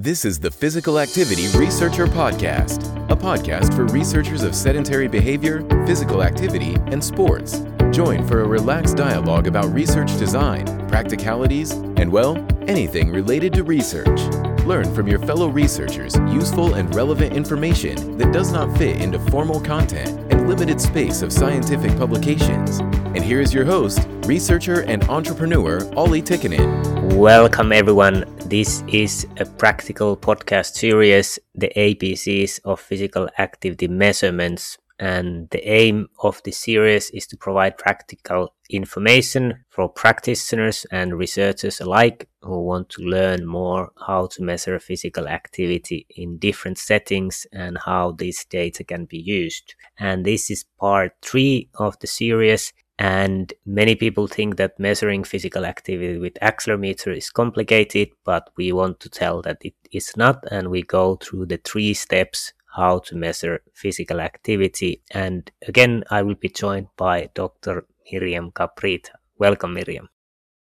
This is the Physical Activity Researcher Podcast, a podcast for researchers of sedentary behavior, physical activity, and sports. Join for a relaxed dialogue about research design, practicalities, and, well, anything related to research. Learn from your fellow researchers useful and relevant information that does not fit into formal content limited space of scientific publications. And here is your host, researcher and entrepreneur Olli Tikkanen. Welcome, everyone. This is a practical podcast series, the ABCs of physical activity measurements. And the aim of this series is to provide practical information for practitioners and researchers alike who want to learn more how to measure physical activity in different settings and how this data can be used. And this is part three of the series. And many people think that measuring physical activity with accelerometer is complicated, but we want to tell that it is not. And we go through the three steps how to measure physical activity. And again, I will be joined by Dr. Miriam Cabrita. Welcome, Miriam.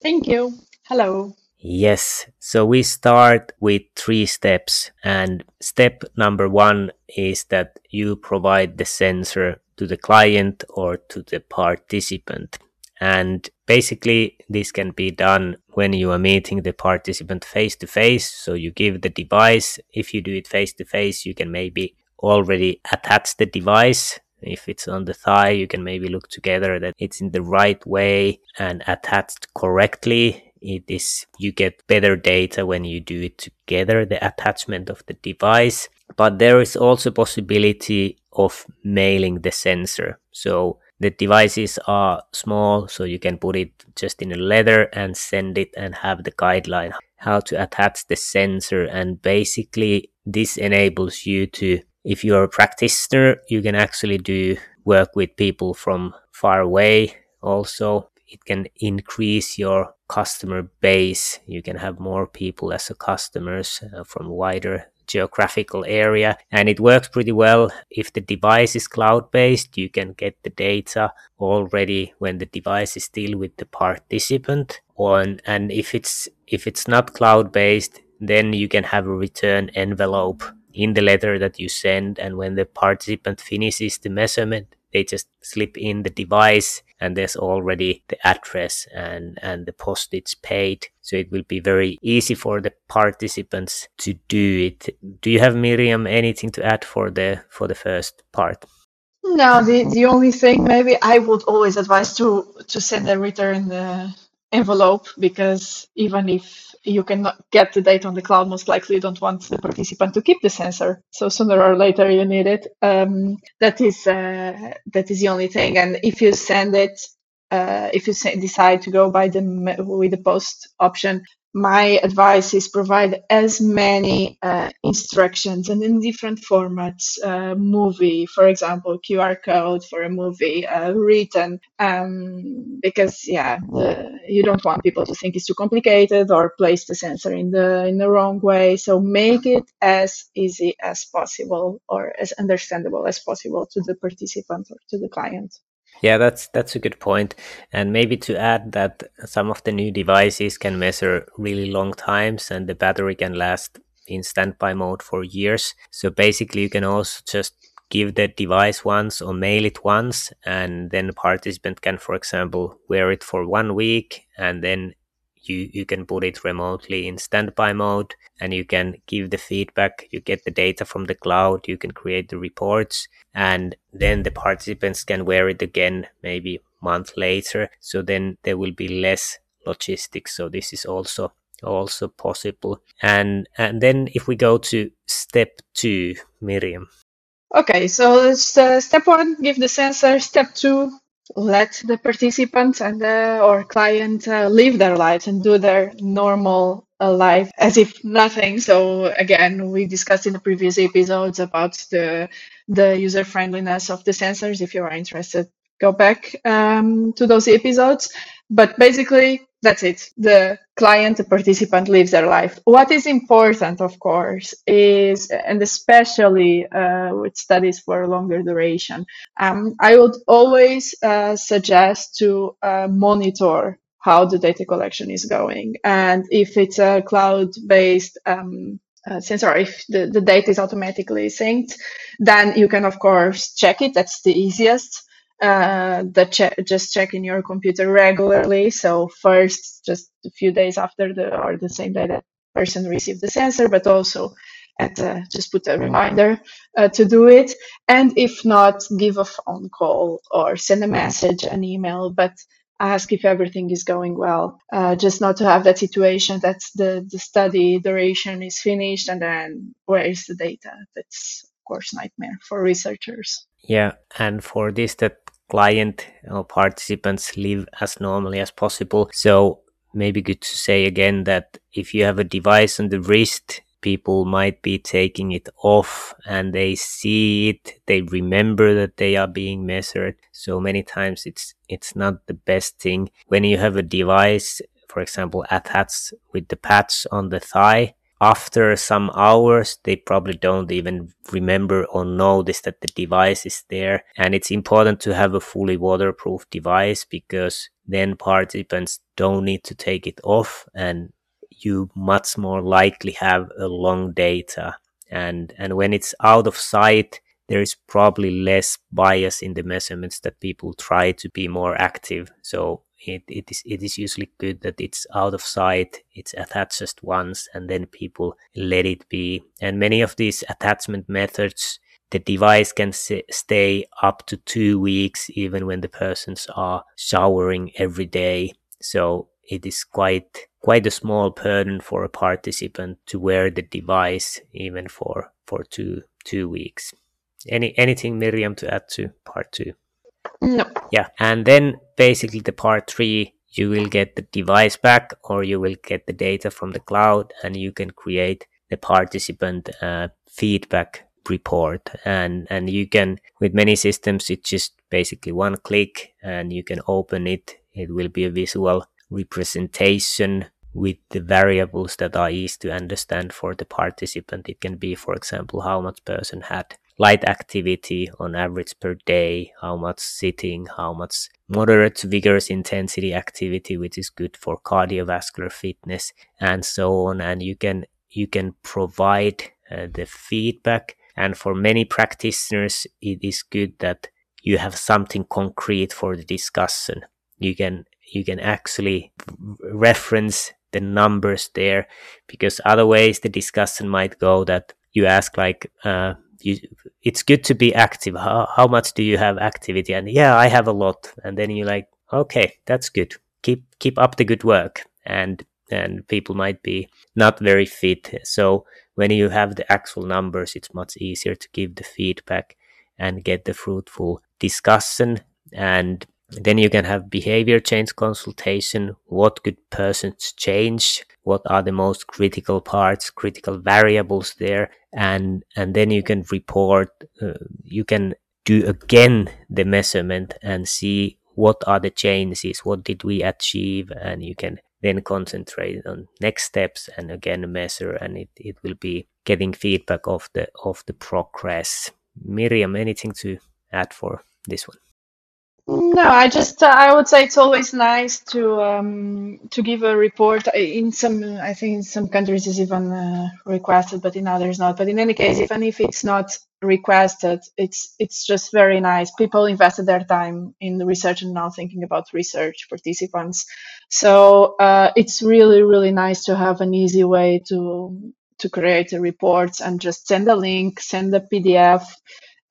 Thank you. Hello. Yes. So we start with three steps. And step number one is that you provide the sensor to the client or to the participant. And basically, this can be done when you are meeting the participant face to face. So you give the device. If you do it face to face, you can maybe already attach the device. If it's on the thigh, you can maybe look together that it's in the right way and attached correctly. It is, you get better data when you do it together, the attachment of the device. But there is also possibility of mailing the sensor. So the devices are small, so you can put it just in a letter and send it and have the guideline how to attach the sensor. And basically, this enables you to, if you're a practitioner, you can actually do work with people from far away. Also, it can increase your customer base. You can have more people as a customers uh, from wider geographical area and it works pretty well. If the device is cloud based you can get the data already when the device is still with the participant on and if it's if it's not cloud based then you can have a return envelope in the letter that you send and when the participant finishes the measurement they just slip in the device and there's already the address and, and the postage paid. So it will be very easy for the participants to do it. Do you have Miriam anything to add for the for the first part? No, the, the only thing maybe I would always advise to to send a return uh, envelope because even if you cannot get the data on the cloud, most likely you don't want the participant to keep the sensor. So sooner or later you need it. Um, that is uh, that is the only thing. And if you send it, uh, if you decide to go by the with the post option, my advice is provide as many uh, instructions and in different formats uh, movie for example qr code for a movie uh, written um, because yeah the, you don't want people to think it's too complicated or place the sensor in the in the wrong way. So make it as easy as possible or as understandable as possible to the participant or to the client yeah, that's that's a good point. And maybe to add that some of the new devices can measure really long times and the battery can last in standby mode for years. So basically you can also just give the device once or mail it once and then the participant can for example wear it for one week and then you you can put it remotely in standby mode and you can give the feedback. You get the data from the cloud you can create the reports and then the participants can wear it again maybe month later. So then there will be less logistics. So this is also also possible. And and then if we go to step two miriam. Okay so uh, step one give the sensor. Step two let the participants and uh, or client uh, live their lives and do their normal uh, life as if nothing. So again, we discussed in the previous episodes about the the user friendliness of the sensors. If you are interested, go back um, to those episodes. But basically, that's it. The client, the participant lives their life. What is important, of course, is, and especially uh, with studies for longer duration, um, I would always uh, suggest to uh, monitor how the data collection is going. And if it's a cloud based um, uh, sensor, if the, the data is automatically synced, then you can of course check it. That's the easiest. Uh, the che- just check in your computer regularly. So first, just a few days after the or the same day that person received the sensor, but also at uh, just put a reminder uh, to do it. And if not, give a phone call or send a message, an email. But ask if everything is going well. Uh, just not to have that situation that the, the study duration is finished and then where is the data? That's of course nightmare for researchers. Yeah, and for this that client or participants live as normally as possible. So maybe good to say again that if you have a device on the wrist people might be taking it off and they see it they remember that they are being measured so many times it's it's not the best thing when you have a device for example attached with the patch on the thigh after some hours they probably don't even remember or notice that the device is there. And it's important to have a fully waterproof device because then participants don't need to take it off and you much more likely have a long data. And and when it's out of sight there is probably less bias in the measurements that people try to be more active. So it, it is it is usually good that it's out of sight it's attached just once and then people let it be and many of these attachment methods the device can stay up to two weeks even when the persons are showering every day so it is quite quite a small burden for a participant to wear the device even for for two two weeks. Any anything Miriam to add to part two? No. Yeah, and then basically the part three, you will get the device back or you will get the data from the cloud, and you can create the participant uh, feedback report and and you can with many systems it's just basically one click and you can open it it will be a visual representation with the variables that are easy to understand for the participant. It can be, for example, how much person had light activity on average per day, how much sitting, how much moderate to vigorous intensity activity, which is good for cardiovascular fitness, and so on. And you can you can provide uh, the feedback. And for many practitioners, it is good that you have something concrete for the discussion. You can you can actually reference the numbers there because otherwise the discussion might go that you ask like uh, you, it's good to be active. How, how much do you have activity? And yeah i have a lot. And then you're like okay that's good. Keep keep up the good work. And and people might be not very fit. So when you have the actual numbers it's much easier to give the feedback and get the fruitful discussion. And then you can have behavior change consultation. What could persons change? What are the most critical parts, critical variables there? And, and then you can report, uh, you can do again the measurement and see what are the changes, what did we achieve, and you can then concentrate on next steps and again measure, and it, it will be getting feedback of the of the progress. Miriam, anything to add for this one? No, I just uh, I would say it's always nice to um, to give a report. In some, I think in some countries is even uh, requested, but in others not. But in any case, even if it's not requested, it's it's just very nice. People invested their time in the research and now thinking about research participants. So uh, it's really really nice to have an easy way to to create the reports and just send a link, send a PDF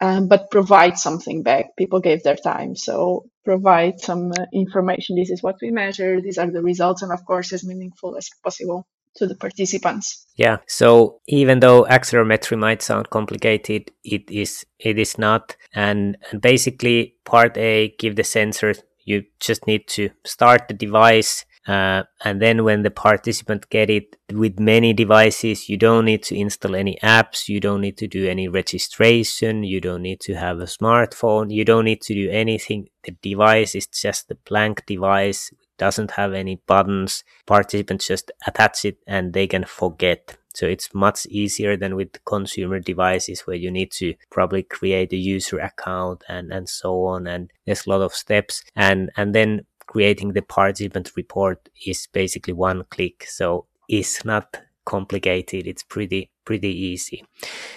um, but provide something back. People gave their time, so provide some uh, information. This is what we measure. These are the results, and of course, as meaningful as possible to the participants. Yeah. So even though accelerometry might sound complicated, it is it is not. And, and basically, part A, give the sensor. You just need to start the device uh, and then when the participant get it with many devices, you don't need to install any apps. You don't need to do any registration. You don't need to have a smartphone. You don't need to do anything. The device is just a blank device. It doesn't have any buttons. Participants just attach it and they can forget. So it's much easier than with consumer devices where you need to probably create a user account and, and so on. And there's a lot of steps. And, and then creating the participant report is basically one click. So it's not complicated. It's pretty, pretty easy.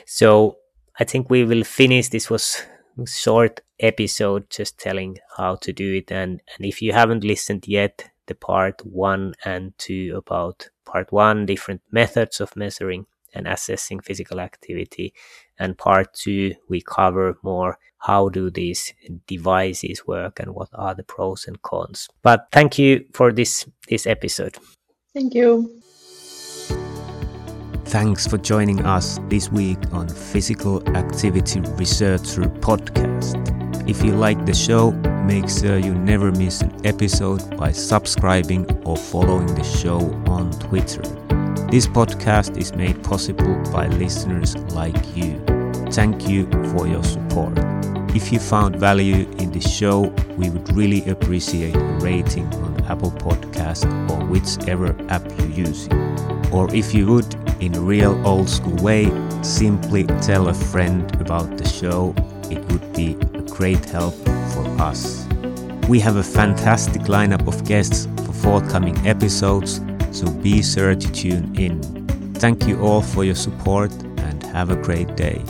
So I think we will finish. This was short episode just telling how to do it. And, and if you haven't listened yet, the part one and two about part one, different methods of measuring and assessing physical activity. And part two, we cover more how do these devices work and what are the pros and cons. But thank you for this, this episode. Thank you. Thanks for joining us this week on Physical Activity Researcher Podcast. If you like the show, make sure you never miss an episode by subscribing or following the show on Twitter. This podcast is made possible by listeners like you. Thank you for your support. If you found value in the show, we would really appreciate a rating on Apple Podcast or whichever app you're using. Or if you would, in a real old school way, simply tell a friend about the show. It would be a great help for us. We have a fantastic lineup of guests for forthcoming episodes, so be sure to tune in. Thank you all for your support and have a great day.